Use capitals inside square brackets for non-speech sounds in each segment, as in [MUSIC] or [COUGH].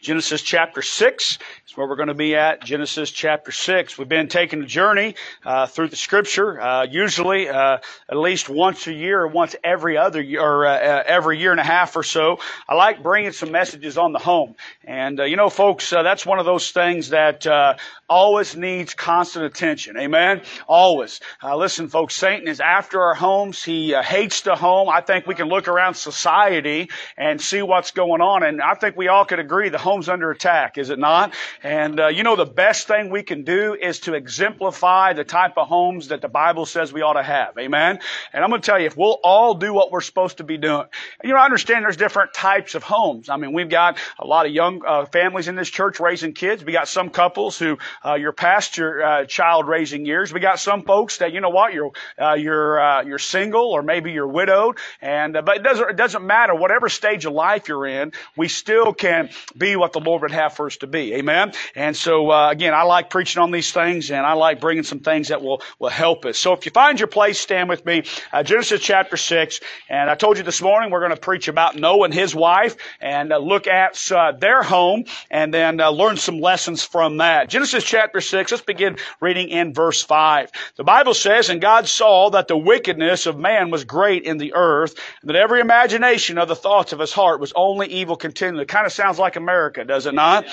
Genesis chapter 6 is where we're going to be at. Genesis chapter 6. We've been taking a journey uh, through the scripture, uh, usually uh, at least once a year or once every other year, or uh, uh, every year and a half or so. I like bringing some messages on the home. And, uh, you know, folks, that's one of those things that always needs constant attention. Amen? Always. listen, folks, Satan is after our homes. He hates the home. I think we can look around society and see what's going on. And I think we all could agree the home's under attack, is it not? And uh, you know, the best thing we can do is to exemplify the type of homes that the Bible says we ought to have. Amen. And I'm going to tell you, if we'll all do what we're supposed to be doing, you know, I understand there's different types of homes. I mean, we've got a lot of young uh, families in this church raising kids. We got some couples who uh, you're past your uh, child raising years. We got some folks that you know what you're uh, you're uh, you're single or maybe you're widowed, and but it doesn't it doesn't matter whatever stage of life you're in. We still can be what the Lord would have for us to be. Amen. And so, uh, again, I like preaching on these things and I like bringing some things that will, will help us. So if you find your place, stand with me. Uh, Genesis chapter 6. And I told you this morning we're going to preach about Noah and his wife and uh, look at uh, their home and then uh, learn some lessons from that. Genesis chapter 6. Let's begin reading in verse 5. The Bible says, And God saw that the wickedness of man was great in the earth, and that every imagination of the thoughts of his heart was only evil continually. It kind of sounds like America, does it not?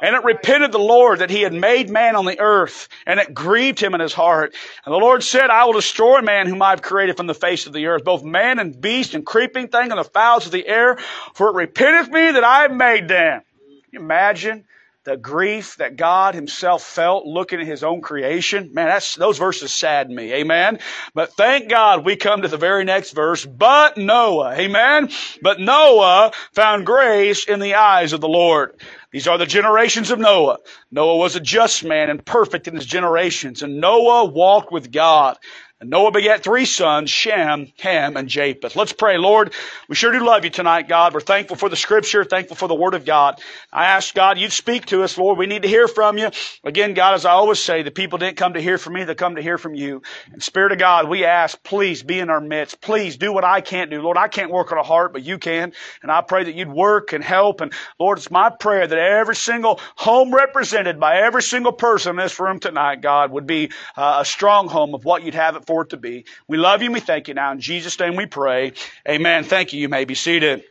And it repented the Lord that he had made man on the earth, and it grieved him in his heart. And the Lord said, I will destroy man whom I have created from the face of the earth, both man and beast and creeping thing and the fowls of the air, for it repenteth me that I have made them. Can you imagine the grief that God himself felt looking at his own creation. Man, that's, those verses sadden me. Amen. But thank God we come to the very next verse. But Noah. Amen. But Noah found grace in the eyes of the Lord. These are the generations of Noah. Noah was a just man and perfect in his generations. And Noah walked with God. And Noah begat three sons, Shem, Ham, and Japheth. Let's pray. Lord, we sure do love you tonight, God. We're thankful for the scripture, thankful for the word of God. I ask God, you'd speak to us, Lord. We need to hear from you. Again, God, as I always say, the people didn't come to hear from me, they come to hear from you. And Spirit of God, we ask, please be in our midst. Please do what I can't do. Lord, I can't work on a heart, but you can. And I pray that you'd work and help. And Lord, it's my prayer that every single home represented by every single person in this room tonight, God, would be uh, a strong home of what you'd have it for it to be. We love you and we thank you now. In Jesus' name we pray. Amen. Thank you. You may be seated.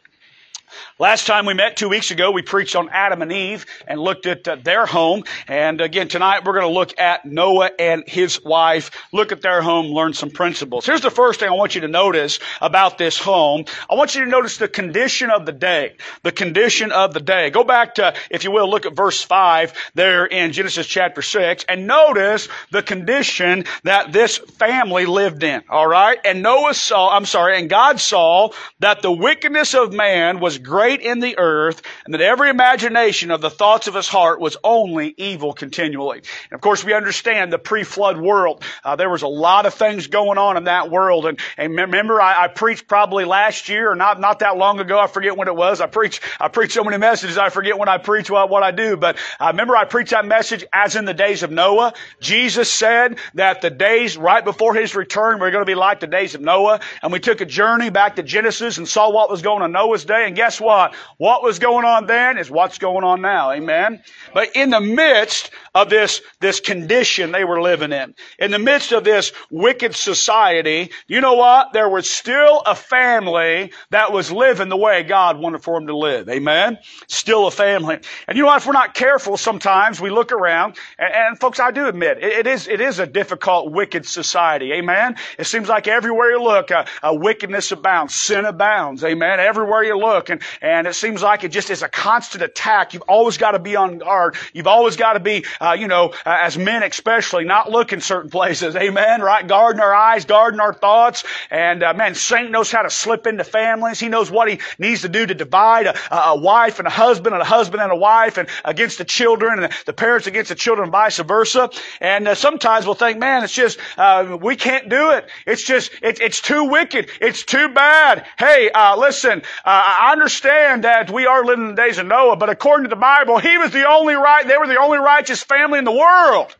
Last time we met two weeks ago, we preached on Adam and Eve and looked at uh, their home. And again, tonight we're going to look at Noah and his wife, look at their home, learn some principles. Here's the first thing I want you to notice about this home. I want you to notice the condition of the day. The condition of the day. Go back to, if you will, look at verse 5 there in Genesis chapter 6 and notice the condition that this family lived in. All right? And Noah saw, I'm sorry, and God saw that the wickedness of man was great in the earth, and that every imagination of the thoughts of his heart was only evil continually. And of course, we understand the pre-flood world. Uh, there was a lot of things going on in that world, and, and remember, I, I, preached probably last year, or not not that long ago. I forget when it was. I preached I preached so many messages. I forget when I preach what, what I do. But I remember I preached that message as in the days of Noah. Jesus said that the days right before His return were going to be like the days of Noah, and we took a journey back to Genesis and saw what was going on Noah's day, and guess guess what? What was going on then is what's going on now. Amen. But in the midst of this, this condition they were living in. In the midst of this wicked society, you know what? There was still a family that was living the way God wanted for them to live. Amen? Still a family. And you know what? If we're not careful, sometimes we look around, and, and folks, I do admit, it, it is, it is a difficult, wicked society. Amen? It seems like everywhere you look, a, wickedness abounds, sin abounds. Amen? Everywhere you look, and, and it seems like it just is a constant attack. You've always got to be on guard. You've always got to be, uh, you know, uh, as men especially, not look in certain places. Amen. Right? Guarding our eyes, guarding our thoughts. And uh, man, Satan knows how to slip into families. He knows what he needs to do to divide a, a wife and a husband and a husband and a wife and against the children and the parents against the children and vice versa. And uh, sometimes we'll think, man, it's just, uh, we can't do it. It's just, it, it's too wicked. It's too bad. Hey, uh, listen, I understand that we are living in the days of Noah, but according to the Bible, he was the only right, they were the only righteous family in the world.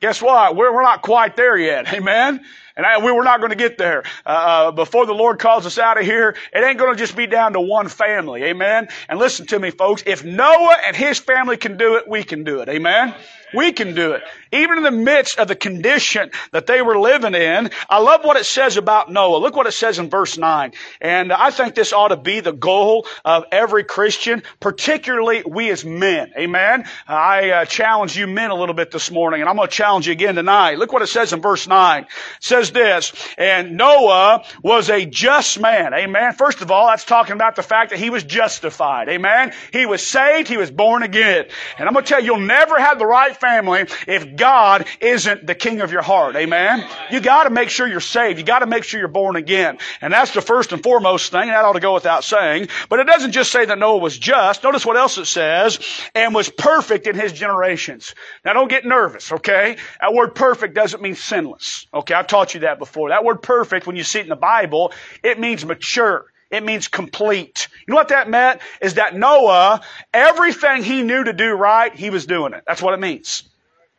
Guess what? We're, we're not quite there yet. [LAUGHS] Amen. And I, we were not going to get there. Uh, uh, before the Lord calls us out of here, it ain't going to just be down to one family. Amen. And listen to me, folks. If Noah and his family can do it, we can do it. Amen. We can do it. Even in the midst of the condition that they were living in, I love what it says about Noah. Look what it says in verse 9. And I think this ought to be the goal of every Christian, particularly we as men. Amen. I uh, challenge you men a little bit this morning, and I'm going to challenge you again tonight. Look what it says in verse 9. It says this, and Noah was a just man. Amen. First of all, that's talking about the fact that he was justified. Amen. He was saved. He was born again. And I'm going to tell you, you'll never have the right family if God isn't the king of your heart. Amen. You got to make sure you're saved. You got to make sure you're born again. And that's the first and foremost thing. That ought to go without saying. But it doesn't just say that Noah was just. Notice what else it says. And was perfect in his generations. Now don't get nervous, okay? That word perfect doesn't mean sinless. Okay, I've taught you that before. That word perfect, when you see it in the Bible, it means mature. It means complete. You know what that meant? Is that Noah, everything he knew to do right, he was doing it. That's what it means.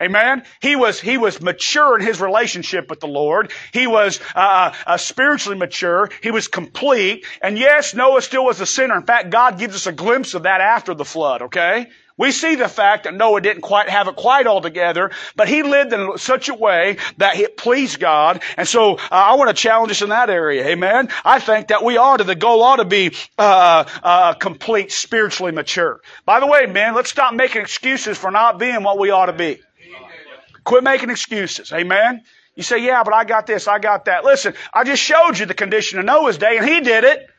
Amen. He was he was mature in his relationship with the Lord. He was uh, uh, spiritually mature. He was complete. And yes, Noah still was a sinner. In fact, God gives us a glimpse of that after the flood. Okay. We see the fact that Noah didn't quite have it quite all together, but he lived in such a way that it pleased God. And so uh, I want to challenge us in that area. Amen. I think that we ought to, the goal ought to be uh, uh, complete, spiritually mature. By the way, man, let's stop making excuses for not being what we ought to be. Quit making excuses. Amen. You say, yeah, but I got this, I got that. Listen, I just showed you the condition of Noah's day, and he did it.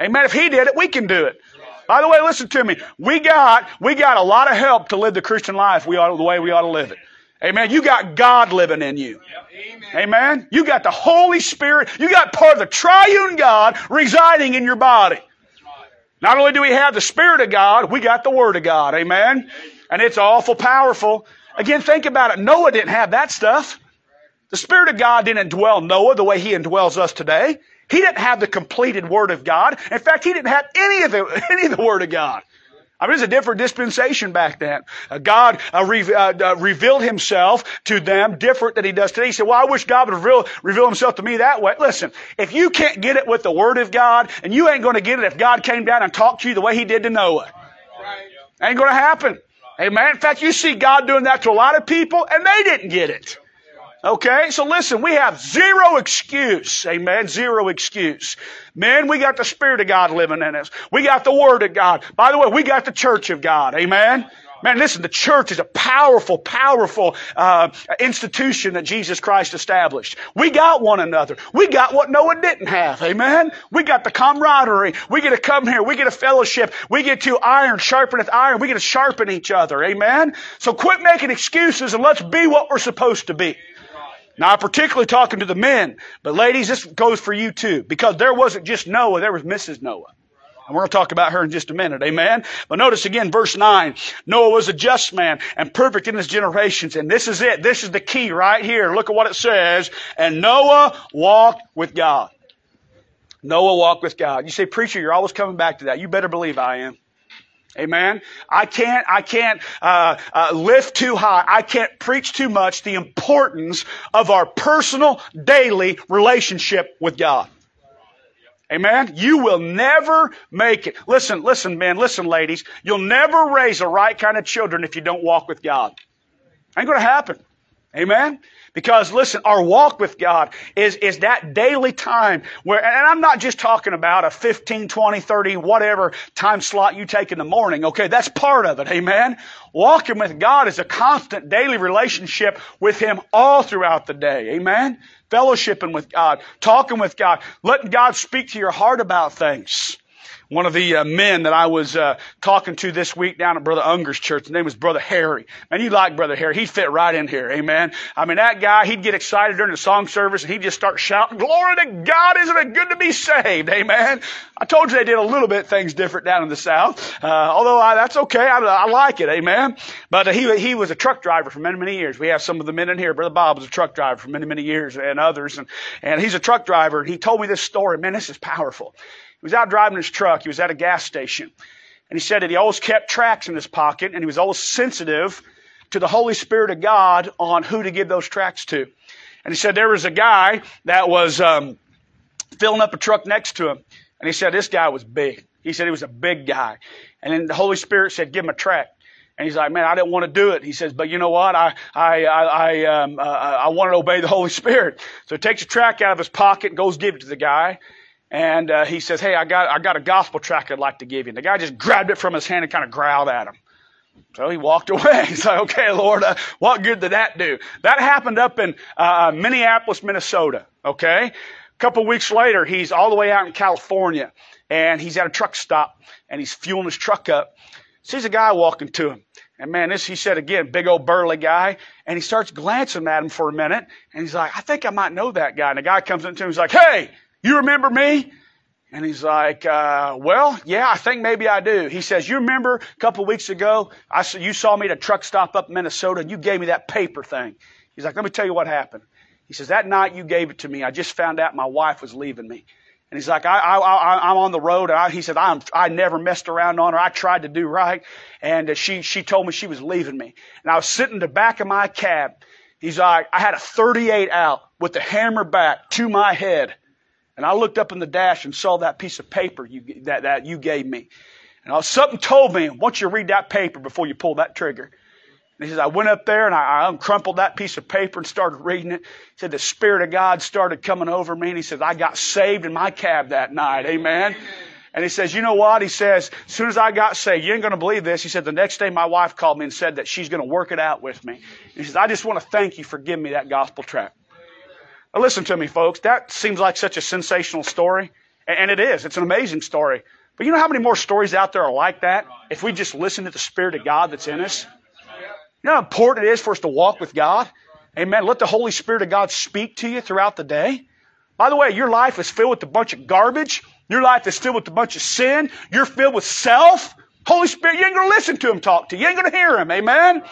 Amen. If he did it, we can do it. By the way, listen to me. We got, we got a lot of help to live the Christian life we ought, the way we ought to live it. Amen. You got God living in you. Amen. You got the Holy Spirit. You got part of the triune God residing in your body. Not only do we have the Spirit of God, we got the Word of God. Amen. And it's awful powerful. Again, think about it. Noah didn't have that stuff. The Spirit of God didn't indwell Noah the way He indwells us today. He didn't have the completed Word of God. In fact, he didn't have any of the, [LAUGHS] any of the Word of God. I mean, it's a different dispensation back then. Uh, God uh, re- uh, uh, revealed himself to them different than he does today. He said, well, I wish God would reveal, reveal himself to me that way. Listen, if you can't get it with the Word of God, and you ain't going to get it if God came down and talked to you the way he did to Noah. Right. Ain't going to happen. Amen. In fact, you see God doing that to a lot of people, and they didn't get it. Okay, so listen, we have zero excuse. Amen. Zero excuse. Men, we got the Spirit of God living in us. We got the Word of God. By the way, we got the church of God. Amen. Man, listen, the church is a powerful, powerful uh, institution that Jesus Christ established. We got one another. We got what Noah didn't have. Amen? We got the camaraderie. We get to come here. We get a fellowship. We get to iron sharpeneth iron. We get to sharpen each other. Amen? So quit making excuses and let's be what we're supposed to be. Now, I'm particularly talking to the men, but ladies, this goes for you too, because there wasn't just Noah, there was Mrs. Noah. And we're going to talk about her in just a minute. Amen. But notice again, verse 9. Noah was a just man and perfect in his generations. And this is it. This is the key right here. Look at what it says. And Noah walked with God. Noah walked with God. You say, preacher, you're always coming back to that. You better believe I am. Amen. I can't, I can't uh, uh, lift too high. I can't preach too much the importance of our personal, daily relationship with God. Amen. You will never make it. Listen, listen, men, listen, ladies. You'll never raise the right kind of children if you don't walk with God. Ain't going to happen. Amen. Because listen, our walk with God is, is that daily time where, and I'm not just talking about a 15, 20, 30, whatever time slot you take in the morning. Okay. That's part of it. Amen. Walking with God is a constant daily relationship with Him all throughout the day. Amen. Fellowshipping with God, talking with God, letting God speak to your heart about things. One of the uh, men that I was uh, talking to this week down at Brother Unger's church, his name was Brother Harry. And you like Brother Harry. He'd fit right in here. Amen. I mean, that guy, he'd get excited during the song service and he'd just start shouting, Glory to God, isn't it good to be saved? Amen. I told you they did a little bit things different down in the South. Uh, although I, that's okay. I, I, like it. Amen. But he, he was a truck driver for many, many years. We have some of the men in here. Brother Bob was a truck driver for many, many years and others. And, and he's a truck driver. And he told me this story. Man, this is powerful. He was out driving his truck. He was at a gas station. And he said that he always kept tracts in his pocket and he was always sensitive to the Holy Spirit of God on who to give those tracts to. And he said there was a guy that was um, filling up a truck next to him. And he said this guy was big. He said he was a big guy. And then the Holy Spirit said, give him a tract. And he's like, man, I didn't want to do it. He says, but you know what? I, I, I, I, um, uh, I want to obey the Holy Spirit. So he takes a tract out of his pocket and goes give it to the guy. And, uh, he says, hey, I got, I got a gospel tract I'd like to give you. And the guy just grabbed it from his hand and kind of growled at him. So he walked [LAUGHS] away. He's like, okay, Lord, uh, what good did that do? That happened up in uh, Minneapolis, Minnesota. Okay. A couple weeks later, he's all the way out in California and he's at a truck stop and he's fueling his truck up. Sees a guy walking to him. And man, this, he said again, big old burly guy. And he starts glancing at him for a minute. And he's like, I think I might know that guy. And the guy comes up to him. He's like, Hey, you remember me? And he's like, uh, well, yeah, I think maybe I do. He says, you remember a couple weeks ago, I saw, you saw me at a truck stop up in Minnesota and you gave me that paper thing. He's like, let me tell you what happened. He says, that night you gave it to me, I just found out my wife was leaving me. And he's like, I, I, I, I'm on the road. And I, he said, I'm, I never messed around on her. I tried to do right. And uh, she, she told me she was leaving me. And I was sitting in the back of my cab. He's like, I had a 38 out with the hammer back to my head. And I looked up in the dash and saw that piece of paper you, that, that you gave me. And was, something told me, once you read that paper before you pull that trigger. And he says, I went up there and I, I uncrumpled that piece of paper and started reading it. He said, the Spirit of God started coming over me. And he says, I got saved in my cab that night. Amen. And he says, you know what? He says, as soon as I got saved, you ain't going to believe this. He said, the next day my wife called me and said that she's going to work it out with me. He says, I just want to thank you for giving me that gospel tract. Now listen to me, folks. That seems like such a sensational story. And it is. It's an amazing story. But you know how many more stories out there are like that if we just listen to the Spirit of God that's in us? You know how important it is for us to walk with God? Amen. Let the Holy Spirit of God speak to you throughout the day. By the way, your life is filled with a bunch of garbage. Your life is filled with a bunch of sin. You're filled with self. Holy Spirit, you ain't going to listen to him talk to you. You ain't going to hear him. Amen.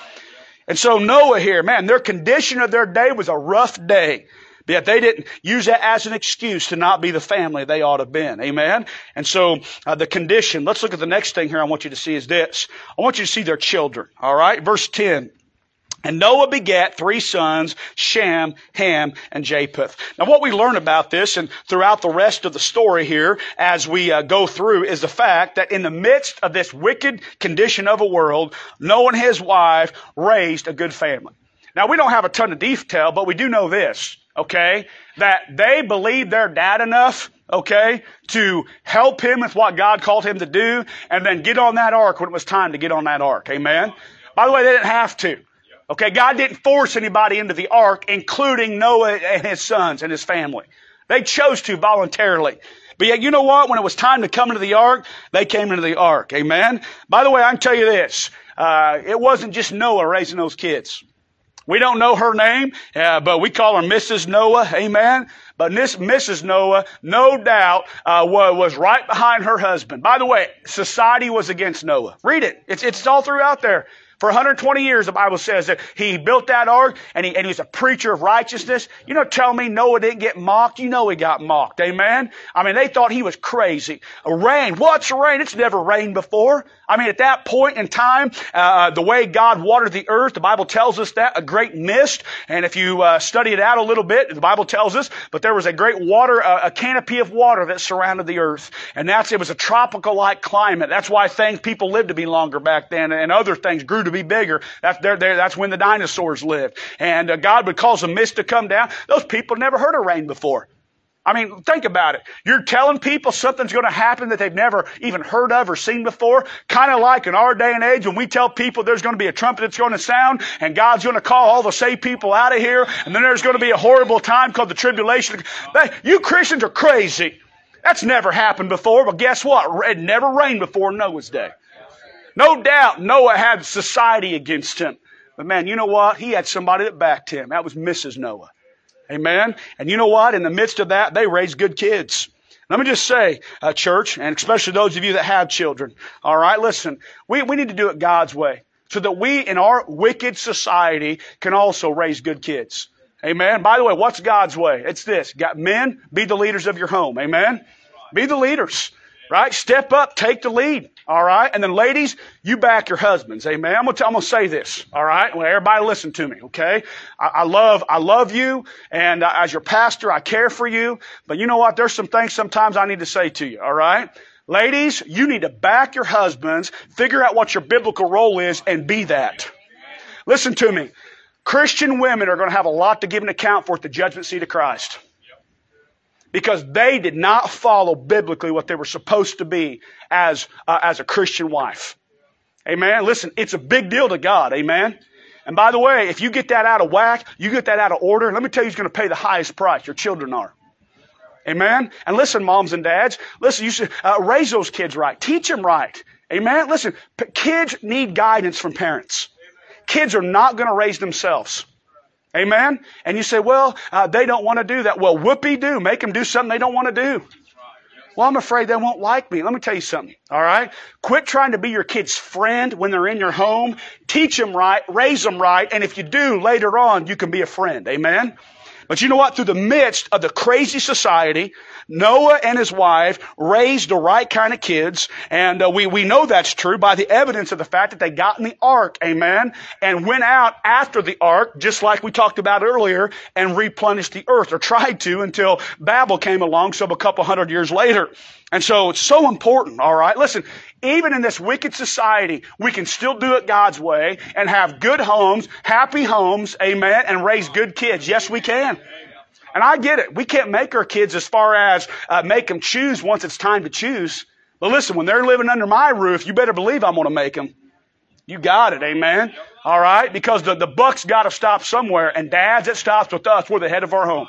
And so Noah here, man, their condition of their day was a rough day. Yet they didn't use that as an excuse to not be the family they ought to have been. Amen. And so uh, the condition. Let's look at the next thing here. I want you to see is this. I want you to see their children. All right, verse ten. And Noah begat three sons, Shem, Ham, and Japheth. Now what we learn about this and throughout the rest of the story here as we uh, go through is the fact that in the midst of this wicked condition of a world, Noah and his wife raised a good family. Now we don't have a ton of detail, but we do know this okay, that they believed their dad enough, okay, to help him with what God called him to do, and then get on that ark when it was time to get on that ark. Amen. By the way, they didn't have to. Okay, God didn't force anybody into the ark, including Noah and his sons and his family. They chose to voluntarily. But yet, you know what? When it was time to come into the ark, they came into the ark. Amen. By the way, I can tell you this. Uh, it wasn't just Noah raising those kids. We don't know her name, uh, but we call her Mrs. Noah. Amen. But this Mrs. Noah, no doubt, uh, was right behind her husband. By the way, society was against Noah. Read it. It's, it's all throughout there. For 120 years, the Bible says that he built that ark and he, and he was a preacher of righteousness. You know, tell me Noah didn't get mocked. You know he got mocked. Amen. I mean, they thought he was crazy. Rain. What's rain? It's never rained before. I mean, at that point in time, uh, the way God watered the earth, the Bible tells us that a great mist. And if you uh, study it out a little bit, the Bible tells us, but there was a great water, uh, a canopy of water that surrounded the earth, and that's it was a tropical-like climate. That's why things people lived to be longer back then, and other things grew to be bigger. That's there, there. That's when the dinosaurs lived, and uh, God would cause a mist to come down. Those people never heard of rain before. I mean, think about it. You're telling people something's going to happen that they've never even heard of or seen before. Kind of like in our day and age when we tell people there's going to be a trumpet that's going to sound and God's going to call all the saved people out of here and then there's going to be a horrible time called the tribulation. You Christians are crazy. That's never happened before, but guess what? It never rained before Noah's day. No doubt Noah had society against him. But man, you know what? He had somebody that backed him. That was Mrs. Noah. Amen. And you know what? In the midst of that, they raised good kids. Let me just say, uh, church, and especially those of you that have children, all right, listen, we, we need to do it God's way so that we in our wicked society can also raise good kids. Amen. By the way, what's God's way? It's this. Got men, be the leaders of your home. Amen. Be the leaders. Right? Step up, take the lead. All right? And then ladies, you back your husbands. Amen. I'm gonna, t- I'm gonna say this. All right? Well, everybody listen to me, okay? I, I love, I love you, and uh, as your pastor, I care for you, but you know what? There's some things sometimes I need to say to you, all right? Ladies, you need to back your husbands, figure out what your biblical role is, and be that. Listen to me. Christian women are going to have a lot to give an account for at the judgment seat of Christ because they did not follow biblically what they were supposed to be as, uh, as a Christian wife. Amen. Listen, it's a big deal to God. Amen. And by the way, if you get that out of whack, you get that out of order, let me tell you who's going to pay the highest price. Your children are. Amen. And listen, moms and dads, listen, you should uh, raise those kids right. Teach them right. Amen. Listen, p- kids need guidance from parents. Kids are not going to raise themselves. Amen? And you say, well, uh, they don't want to do that. Well, whoopee do. Make them do something they don't want to do. Well, I'm afraid they won't like me. Let me tell you something. All right? Quit trying to be your kid's friend when they're in your home. Teach them right. Raise them right. And if you do, later on, you can be a friend. Amen? But you know what? Through the midst of the crazy society, Noah and his wife raised the right kind of kids, and uh, we, we know that's true by the evidence of the fact that they got in the ark, amen, and went out after the ark, just like we talked about earlier, and replenished the earth, or tried to until Babel came along some a couple hundred years later. And so it's so important, all right? Listen, even in this wicked society, we can still do it God's way and have good homes, happy homes, amen, and raise good kids. Yes, we can. And I get it. We can't make our kids as far as uh, make them choose once it's time to choose. But listen, when they're living under my roof, you better believe I'm going to make them. You got it, amen? All right? Because the, the buck's got to stop somewhere, and dads, it stops with us. We're the head of our home.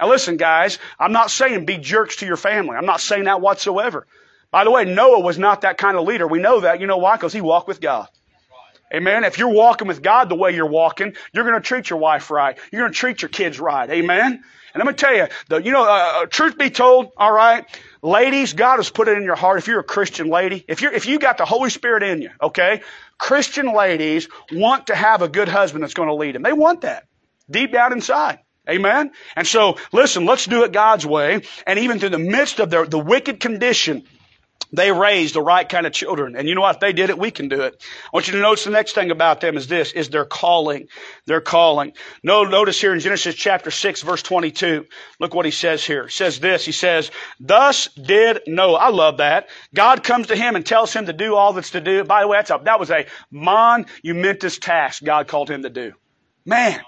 Now listen, guys, I'm not saying be jerks to your family. I'm not saying that whatsoever. By the way, Noah was not that kind of leader. We know that. You know why? Because he walked with God. Amen. If you're walking with God the way you're walking, you're going to treat your wife right. You're going to treat your kids right. Amen. And I'm going to tell you, the, you know, uh, uh, truth be told, all right, ladies, God has put it in your heart. If you're a Christian lady, if you're, if you got the Holy Spirit in you, okay, Christian ladies want to have a good husband that's going to lead them. They want that deep down inside. Amen. And so, listen, let's do it God's way. And even through the midst of their, the wicked condition, they raised the right kind of children. And you know what? they did it, we can do it. I want you to notice the next thing about them is this, is their calling. Their calling. No, notice here in Genesis chapter 6 verse 22. Look what he says here. He says this. He says, thus did Noah. I love that. God comes to him and tells him to do all that's to do. By the way, that's a, that was a monumentous task God called him to do. Man.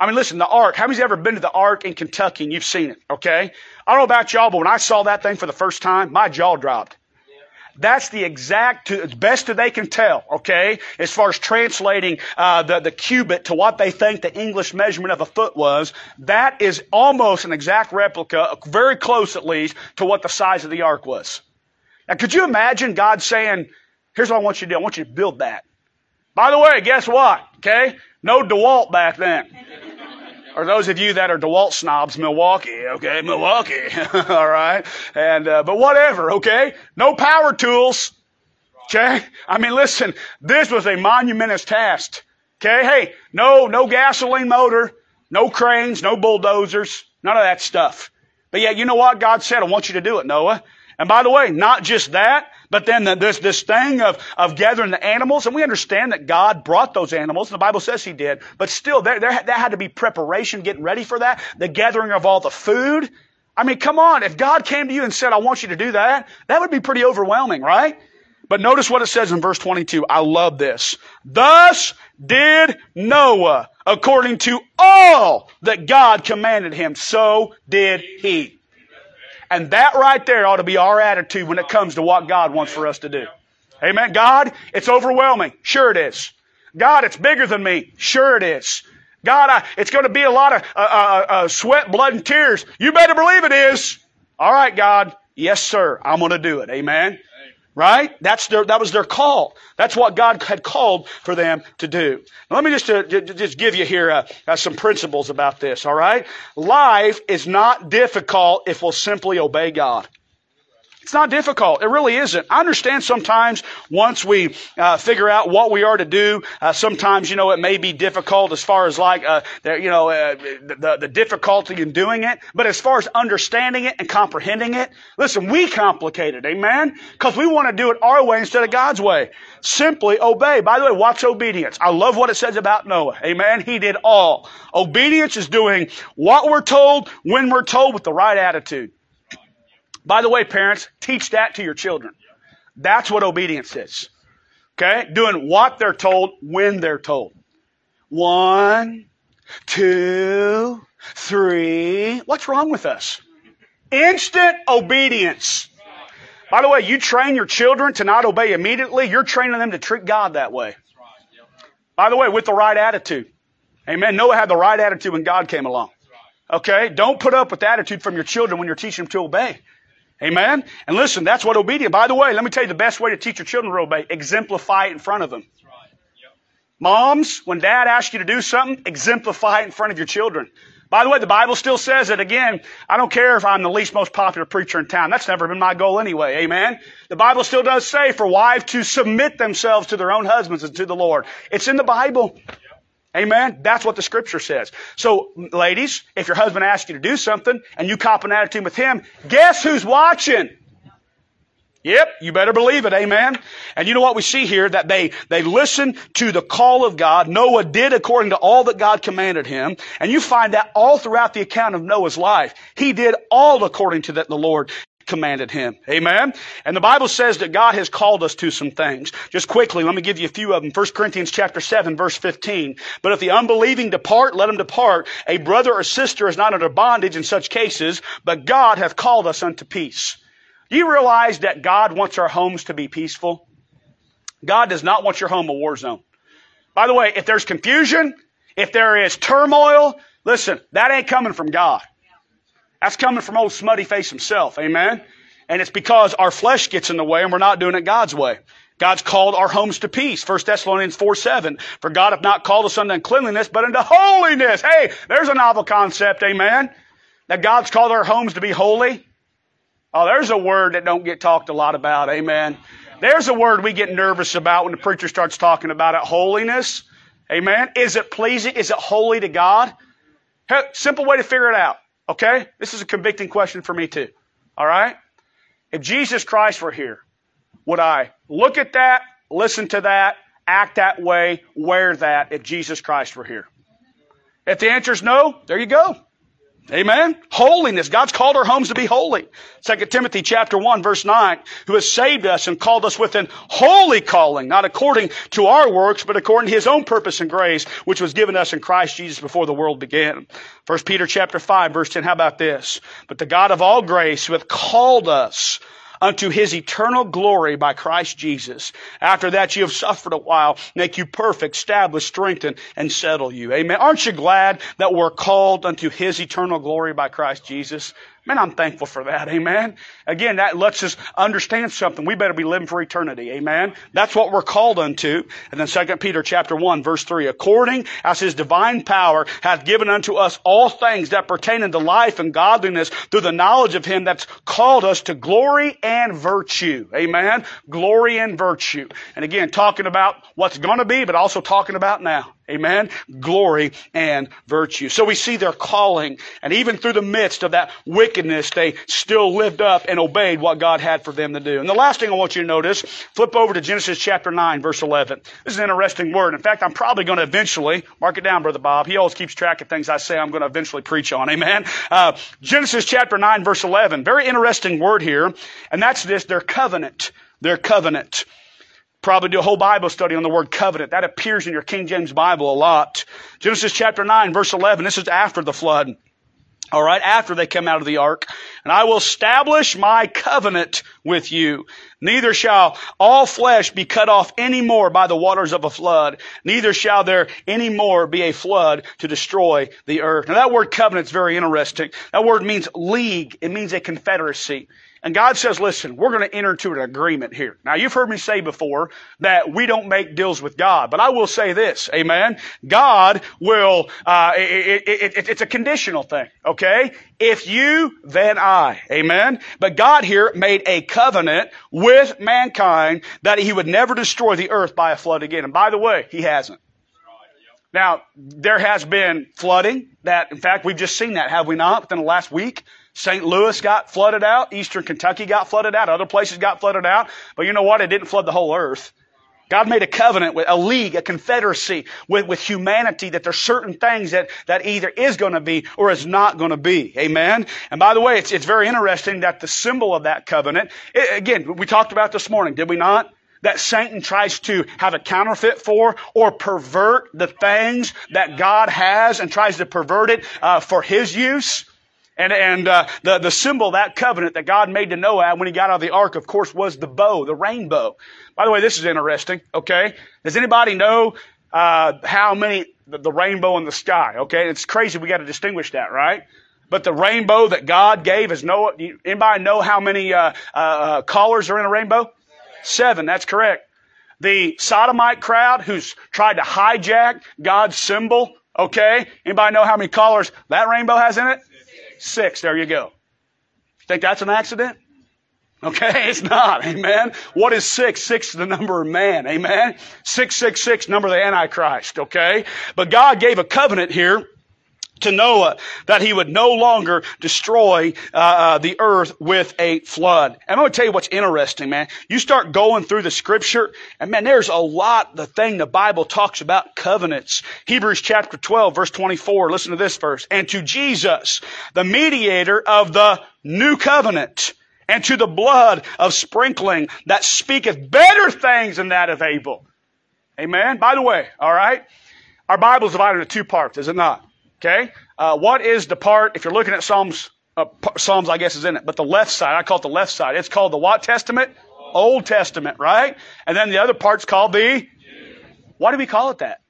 I mean, listen, the ark. How many's ever been to the ark in Kentucky and you've seen it? Okay. I don't know about y'all, but when I saw that thing for the first time, my jaw dropped. That's the exact, to, best that they can tell, okay, as far as translating uh, the, the cubit to what they think the English measurement of a foot was. That is almost an exact replica, very close at least, to what the size of the ark was. Now, could you imagine God saying, here's what I want you to do. I want you to build that. By the way, guess what? Okay? No DeWalt back then. [LAUGHS] Or those of you that are DeWalt snobs, Milwaukee, okay, Milwaukee, [LAUGHS] all right, and uh, but whatever, okay, no power tools, okay. I mean, listen, this was a monumentous task, okay. Hey, no, no gasoline motor, no cranes, no bulldozers, none of that stuff. But yet, you know what God said? I want you to do it, Noah. And by the way, not just that, but then the, this, this thing of, of gathering the animals, and we understand that God brought those animals, and the Bible says He did, but still, there, there, there had to be preparation, getting ready for that, the gathering of all the food. I mean, come on, if God came to you and said, I want you to do that, that would be pretty overwhelming, right? But notice what it says in verse 22. I love this. Thus did Noah according to all that God commanded him. So did he. And that right there ought to be our attitude when it comes to what God wants for us to do. Amen. God, it's overwhelming. Sure it is. God, it's bigger than me. Sure it is. God, I, it's going to be a lot of uh, uh, uh, sweat, blood, and tears. You better believe it is. All right, God. Yes, sir. I'm going to do it. Amen. Right? That's their, that was their call. That's what God had called for them to do. Now, let me just, uh, just give you here uh, uh, some principles about this, all right? Life is not difficult if we'll simply obey God. It's not difficult. It really isn't. I understand sometimes once we uh, figure out what we are to do, uh, sometimes, you know, it may be difficult as far as like, uh, the, you know, uh, the, the difficulty in doing it. But as far as understanding it and comprehending it, listen, we complicate it. Amen? Because we want to do it our way instead of God's way. Simply obey. By the way, watch obedience? I love what it says about Noah. Amen? He did all. Obedience is doing what we're told, when we're told, with the right attitude. By the way, parents, teach that to your children. That's what obedience is. Okay? Doing what they're told when they're told. One, two, three. What's wrong with us? Instant obedience. By the way, you train your children to not obey immediately, you're training them to treat God that way. By the way, with the right attitude. Amen. Noah had the right attitude when God came along. Okay? Don't put up with attitude from your children when you're teaching them to obey. Amen? And listen, that's what obedience. By the way, let me tell you the best way to teach your children to obey. Exemplify it in front of them. Moms, when dad asks you to do something, exemplify it in front of your children. By the way, the Bible still says it again. I don't care if I'm the least most popular preacher in town. That's never been my goal anyway. Amen. The Bible still does say for wives to submit themselves to their own husbands and to the Lord. It's in the Bible. Amen. That's what the scripture says. So, ladies, if your husband asks you to do something and you cop an attitude with him, guess who's watching? Yep, you better believe it, amen. And you know what we see here? That they, they listened to the call of God. Noah did according to all that God commanded him. And you find that all throughout the account of Noah's life. He did all according to that the Lord commanded him. Amen. And the Bible says that God has called us to some things. Just quickly, let me give you a few of them. 1 Corinthians chapter 7 verse 15. But if the unbelieving depart, let them depart. A brother or sister is not under bondage in such cases, but God hath called us unto peace. Do you realize that God wants our homes to be peaceful? God does not want your home a war zone. By the way, if there's confusion, if there is turmoil, listen, that ain't coming from God. That's coming from old smutty face himself. Amen. And it's because our flesh gets in the way and we're not doing it God's way. God's called our homes to peace. 1 Thessalonians 4 7. For God hath not called us unto uncleanliness, but unto holiness. Hey, there's a novel concept, amen. That God's called our homes to be holy. Oh, there's a word that don't get talked a lot about, amen. There's a word we get nervous about when the preacher starts talking about it. Holiness. Amen. Is it pleasing? Is it holy to God? Simple way to figure it out. Okay? This is a convicting question for me too. All right? If Jesus Christ were here, would I look at that, listen to that, act that way, wear that if Jesus Christ were here? If the answer is no, there you go. Amen. Holiness. God's called our homes to be holy. 2 Timothy chapter 1 verse 9, who has saved us and called us with an holy calling, not according to our works, but according to his own purpose and grace, which was given us in Christ Jesus before the world began. 1 Peter chapter 5 verse 10, how about this? But the God of all grace who hath called us unto his eternal glory by Christ Jesus. After that you have suffered a while, make you perfect, establish, strengthen, and settle you. Amen. Aren't you glad that we're called unto his eternal glory by Christ Jesus? Man, I'm thankful for that. Amen. Again, that lets us understand something. We better be living for eternity. Amen. That's what we're called unto. And then 2 Peter chapter 1 verse 3, according as his divine power hath given unto us all things that pertain unto life and godliness through the knowledge of him that's called us to glory and virtue. Amen. Glory and virtue. And again, talking about what's going to be, but also talking about now. Amen. Glory and virtue. So we see their calling, and even through the midst of that wickedness, they still lived up and obeyed what God had for them to do. And the last thing I want you to notice, flip over to Genesis chapter 9, verse 11. This is an interesting word. In fact, I'm probably going to eventually, mark it down, Brother Bob. He always keeps track of things I say I'm going to eventually preach on. Amen. Uh, Genesis chapter 9, verse 11. Very interesting word here, and that's this, their covenant. Their covenant. Probably do a whole Bible study on the word covenant. That appears in your King James Bible a lot. Genesis chapter 9, verse 11. This is after the flood. All right, after they come out of the ark. And I will establish my covenant with you. Neither shall all flesh be cut off any more by the waters of a flood. Neither shall there any more be a flood to destroy the earth. Now that word covenant is very interesting. That word means league. It means a confederacy. And God says, listen, we're going to enter into an agreement here. Now, you've heard me say before that we don't make deals with God, but I will say this, amen? God will, uh, it, it, it, it's a conditional thing, okay? If you, then I, amen? But God here made a covenant with mankind that he would never destroy the earth by a flood again. And by the way, he hasn't. Now, there has been flooding that, in fact, we've just seen that, have we not, within the last week? St. Louis got flooded out. Eastern Kentucky got flooded out. Other places got flooded out. But you know what? It didn't flood the whole earth. God made a covenant with a league, a confederacy with, with humanity that there's certain things that, that either is going to be or is not going to be. Amen. And by the way, it's, it's very interesting that the symbol of that covenant, it, again, we talked about this morning, did we not? That Satan tries to have a counterfeit for or pervert the things that God has and tries to pervert it uh, for his use. And, and uh, the, the symbol, that covenant that God made to Noah when he got out of the ark, of course, was the bow, the rainbow. By the way, this is interesting, okay? Does anybody know uh, how many, the, the rainbow in the sky, okay? It's crazy we got to distinguish that, right? But the rainbow that God gave is Noah. Anybody know how many uh, uh, uh, colors are in a rainbow? Seven. That's correct. The sodomite crowd who's tried to hijack God's symbol. Okay. Anybody know how many colors that rainbow has in it? Six. There you go. Think that's an accident? Okay, [LAUGHS] it's not. Amen. What is six? Six is the number of man. Amen. Six, six, six, number of the Antichrist. Okay. But God gave a covenant here to Noah that he would no longer destroy uh, uh, the earth with a flood. And I'm going to tell you what's interesting, man. You start going through the scripture, and man, there's a lot the thing the Bible talks about covenants. Hebrews chapter 12, verse 24. Listen to this verse. And to Jesus, the mediator of the new covenant, and to the blood of sprinkling that speaketh better things than that of Abel. Amen. By the way, all right, our Bible is divided into two parts, is it not? Okay? Uh, what is the part, if you're looking at Psalms, uh, Psalms, I guess, is in it, but the left side, I call it the left side. It's called the what Testament? Old Testament, right? And then the other part's called the? Why do we call it that?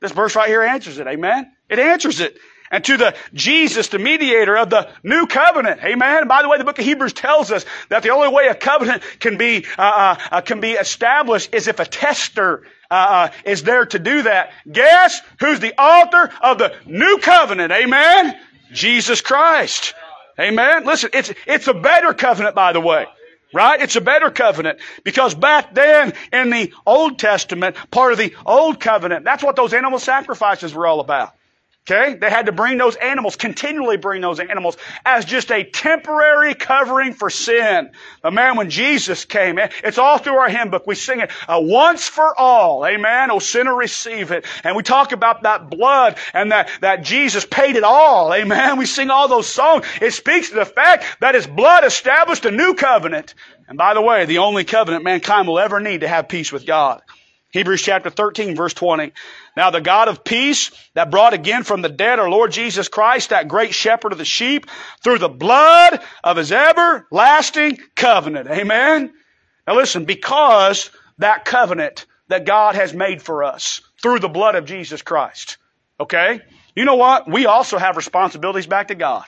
This verse right here answers it, amen? It answers it. And to the Jesus, the mediator of the new covenant. Amen. And by the way, the book of Hebrews tells us that the only way a covenant can be, uh, uh, uh can be established is if a testator uh, uh, is there to do that. Guess who's the author of the new covenant? Amen? Jesus Christ. Amen? Listen, it's, it's a better covenant, by the way. Right? It's a better covenant because back then in the Old Testament, part of the Old Covenant, that's what those animal sacrifices were all about. Okay? They had to bring those animals, continually bring those animals as just a temporary covering for sin. But man, when Jesus came, it's all through our hymn book. We sing it uh, once for all. Amen. Oh, sinner, receive it. And we talk about that blood and that, that Jesus paid it all. Amen. We sing all those songs. It speaks to the fact that his blood established a new covenant. And by the way, the only covenant mankind will ever need to have peace with God. Hebrews chapter 13 verse 20. Now the God of peace that brought again from the dead our Lord Jesus Christ, that great shepherd of the sheep, through the blood of his everlasting covenant. Amen. Now listen, because that covenant that God has made for us through the blood of Jesus Christ. Okay? You know what? We also have responsibilities back to God.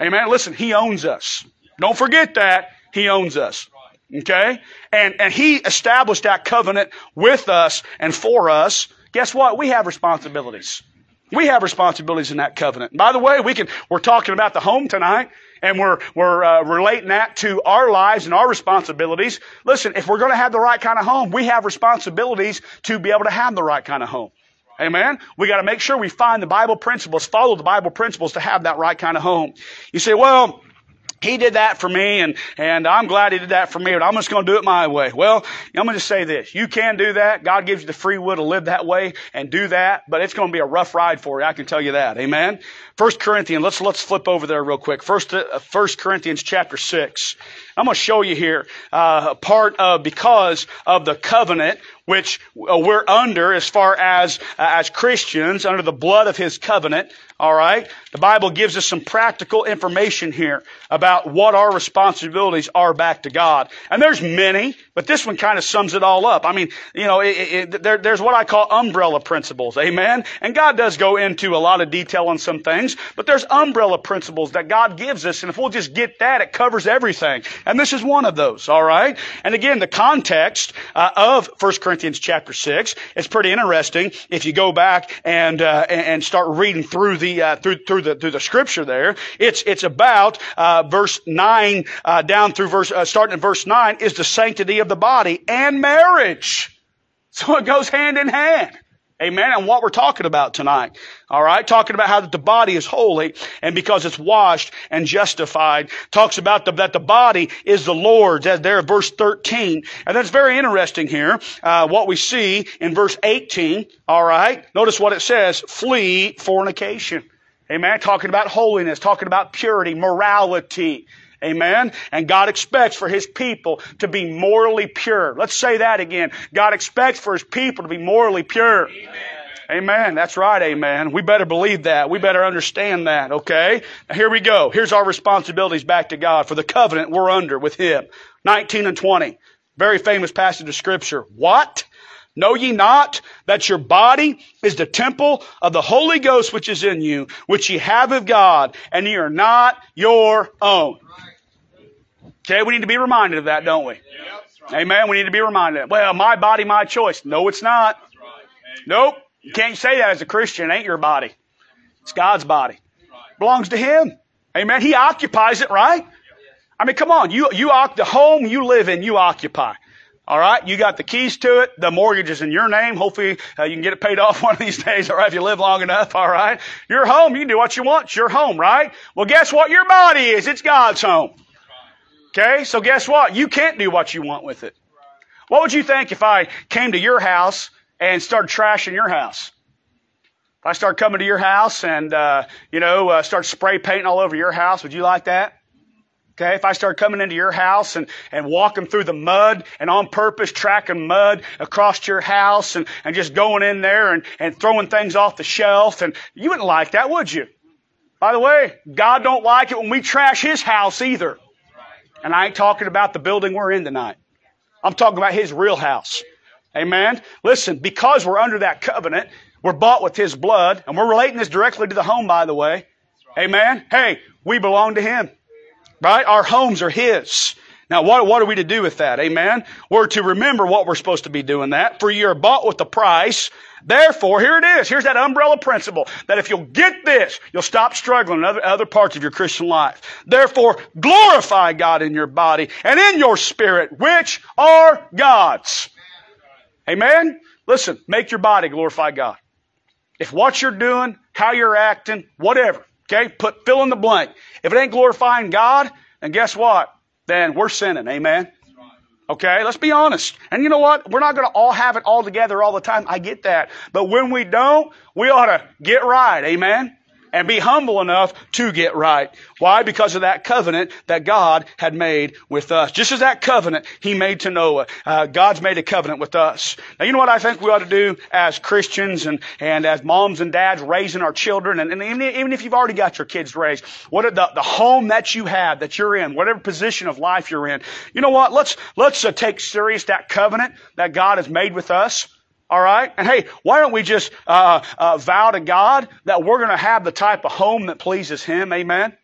Amen. Listen, He owns us. Don't forget that. He owns us. Okay? And, and He established that covenant with us and for us. Guess what? We have responsibilities. We have responsibilities in that covenant. By the way, we can, we're talking about the home tonight and we're, we're uh, relating that to our lives and our responsibilities. Listen, if we're going to have the right kind of home, we have responsibilities to be able to have the right kind of home. Amen. We got to make sure we find the Bible principles, follow the Bible principles to have that right kind of home. You say, well, he did that for me and, and I'm glad he did that for me, but I'm just going to do it my way. Well, I'm going to say this. You can do that. God gives you the free will to live that way and do that, but it's going to be a rough ride for you. I can tell you that. Amen. First Corinthians, let's, let's flip over there real quick. First, uh, First Corinthians chapter six. I'm going to show you here, uh, part of, because of the covenant, which uh, we're under as far as, uh, as Christians, under the blood of His covenant. All right. The Bible gives us some practical information here about what our responsibilities are back to God. And there's many, but this one kind of sums it all up. I mean, you know, it, it, there, there's what I call umbrella principles. Amen. And God does go into a lot of detail on some things, but there's umbrella principles that God gives us. And if we'll just get that, it covers everything. And this is one of those. All right. And again, the context uh, of 1 Corinthians chapter 6 is pretty interesting if you go back and, uh, and start reading through the uh, through through the through the scripture there. It's it's about uh, verse nine uh, down through verse uh, starting in verse nine is the sanctity of the body and marriage. So it goes hand in hand. Amen. And what we're talking about tonight. All right. Talking about how that the body is holy and because it's washed and justified. Talks about the, that the body is the Lord's as there verse 13. And that's very interesting here. Uh, what we see in verse 18. All right. Notice what it says. Flee fornication. Amen. Talking about holiness, talking about purity, morality. Amen. And God expects for His people to be morally pure. Let's say that again. God expects for His people to be morally pure. Amen. Amen. That's right. Amen. We better believe that. We better understand that. Okay. Now here we go. Here's our responsibilities back to God for the covenant we're under with Him. 19 and 20. Very famous passage of scripture. What? Know ye not that your body is the temple of the Holy Ghost which is in you, which ye have of God, and ye are not your own? Okay, we need to be reminded of that, don't we? Amen. We need to be reminded. Well, my body, my choice. No, it's not. Nope. You can't say that as a Christian. It ain't your body. It's God's body. It belongs to Him. Amen. He occupies it, right? I mean, come on. You, you, the home you live in, you occupy. All right, you got the keys to it. The mortgage is in your name. Hopefully, uh, you can get it paid [LAUGHS] off one of these days. All right, if you live long enough. All right, your home. You can do what you want. It's your home, right? Well, guess what? Your body is. It's God's home. Okay, so guess what? You can't do what you want with it. What would you think if I came to your house and started trashing your house? If I start coming to your house and uh, you know uh, start spray painting all over your house, would you like that? Okay, if I start coming into your house and, and walking through the mud and on purpose tracking mud across your house and, and just going in there and, and throwing things off the shelf and you wouldn't like that, would you? By the way, God don't like it when we trash His house either. And I ain't talking about the building we're in tonight. I'm talking about His real house. Amen. Listen, because we're under that covenant, we're bought with His blood, and we're relating this directly to the home, by the way. Amen. Hey, we belong to Him. Right? Our homes are His. Now, what, what are we to do with that? Amen? We're to remember what we're supposed to be doing that. For you're bought with a price. Therefore, here it is. Here's that umbrella principle that if you'll get this, you'll stop struggling in other, other parts of your Christian life. Therefore, glorify God in your body and in your spirit, which are God's. Amen? Listen, make your body glorify God. If what you're doing, how you're acting, whatever, Okay? Put fill in the blank. If it ain't glorifying God, then guess what? Then we're sinning. Amen. Okay, let's be honest. And you know what? We're not going to all have it all together all the time. I get that. But when we don't, we ought to get right. Amen and be humble enough to get right. Why? Because of that covenant that God had made with us. Just as that covenant He made to Noah, uh, God's made a covenant with us. Now, you know what I think we ought to do as Christians and, and as moms and dads raising our children, and, and even, even if you've already got your kids raised, what the, the home that you have, that you're in, whatever position of life you're in, you know what? Let's, let's uh, take serious that covenant that God has made with us. All right? And hey, why don't we just uh, uh, vow to God that we're going to have the type of home that pleases Him? Amen?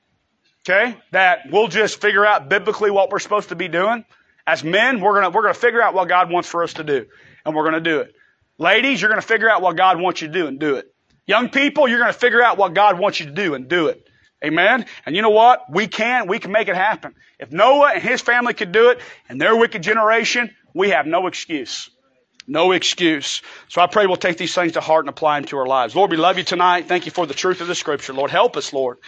Okay? That we'll just figure out biblically what we're supposed to be doing. As men, we're going we're going to figure out what God wants for us to do. And we're going to do it. Ladies, you're going to figure out what God wants you to do and do it. Young people, you're going to figure out what God wants you to do and do it. Amen? And you know what? We can, we can make it happen. If Noah and his family could do it and their wicked generation, we have no excuse. No excuse. So I pray we'll take these things to heart and apply them to our lives. Lord, we love you tonight. Thank you for the truth of the scripture. Lord, help us, Lord.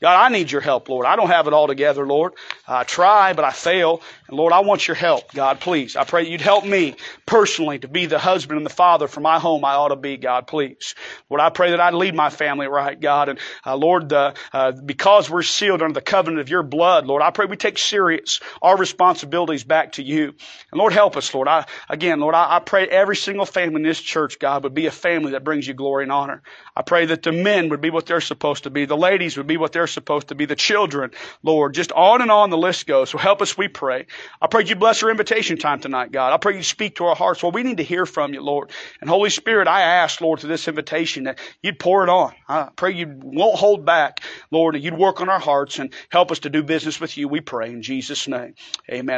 God, I need your help, Lord. I don't have it all together, Lord. I try, but I fail. And Lord, I want your help, God, please. I pray you'd help me personally to be the husband and the father for my home I ought to be, God, please. Lord, I pray that I'd lead my family right, God. And uh, Lord, uh, uh, because we're sealed under the covenant of your blood, Lord, I pray we take serious our responsibilities back to you. And Lord, help us, Lord. I, again, Lord, I, I pray every single family in this church, God, would be a family that brings you glory and honor. I pray that the men would be what they're supposed to be. The ladies would be what they're supposed to be. The children, Lord, just on and on the list goes. So help us, we pray. I pray you bless our invitation time tonight, God. I pray you speak to our hearts. Well, we need to hear from you, Lord. And Holy Spirit, I ask, Lord, through this invitation that you'd pour it on. I pray you won't hold back, Lord, and you'd work on our hearts and help us to do business with you, we pray in Jesus' name. Amen.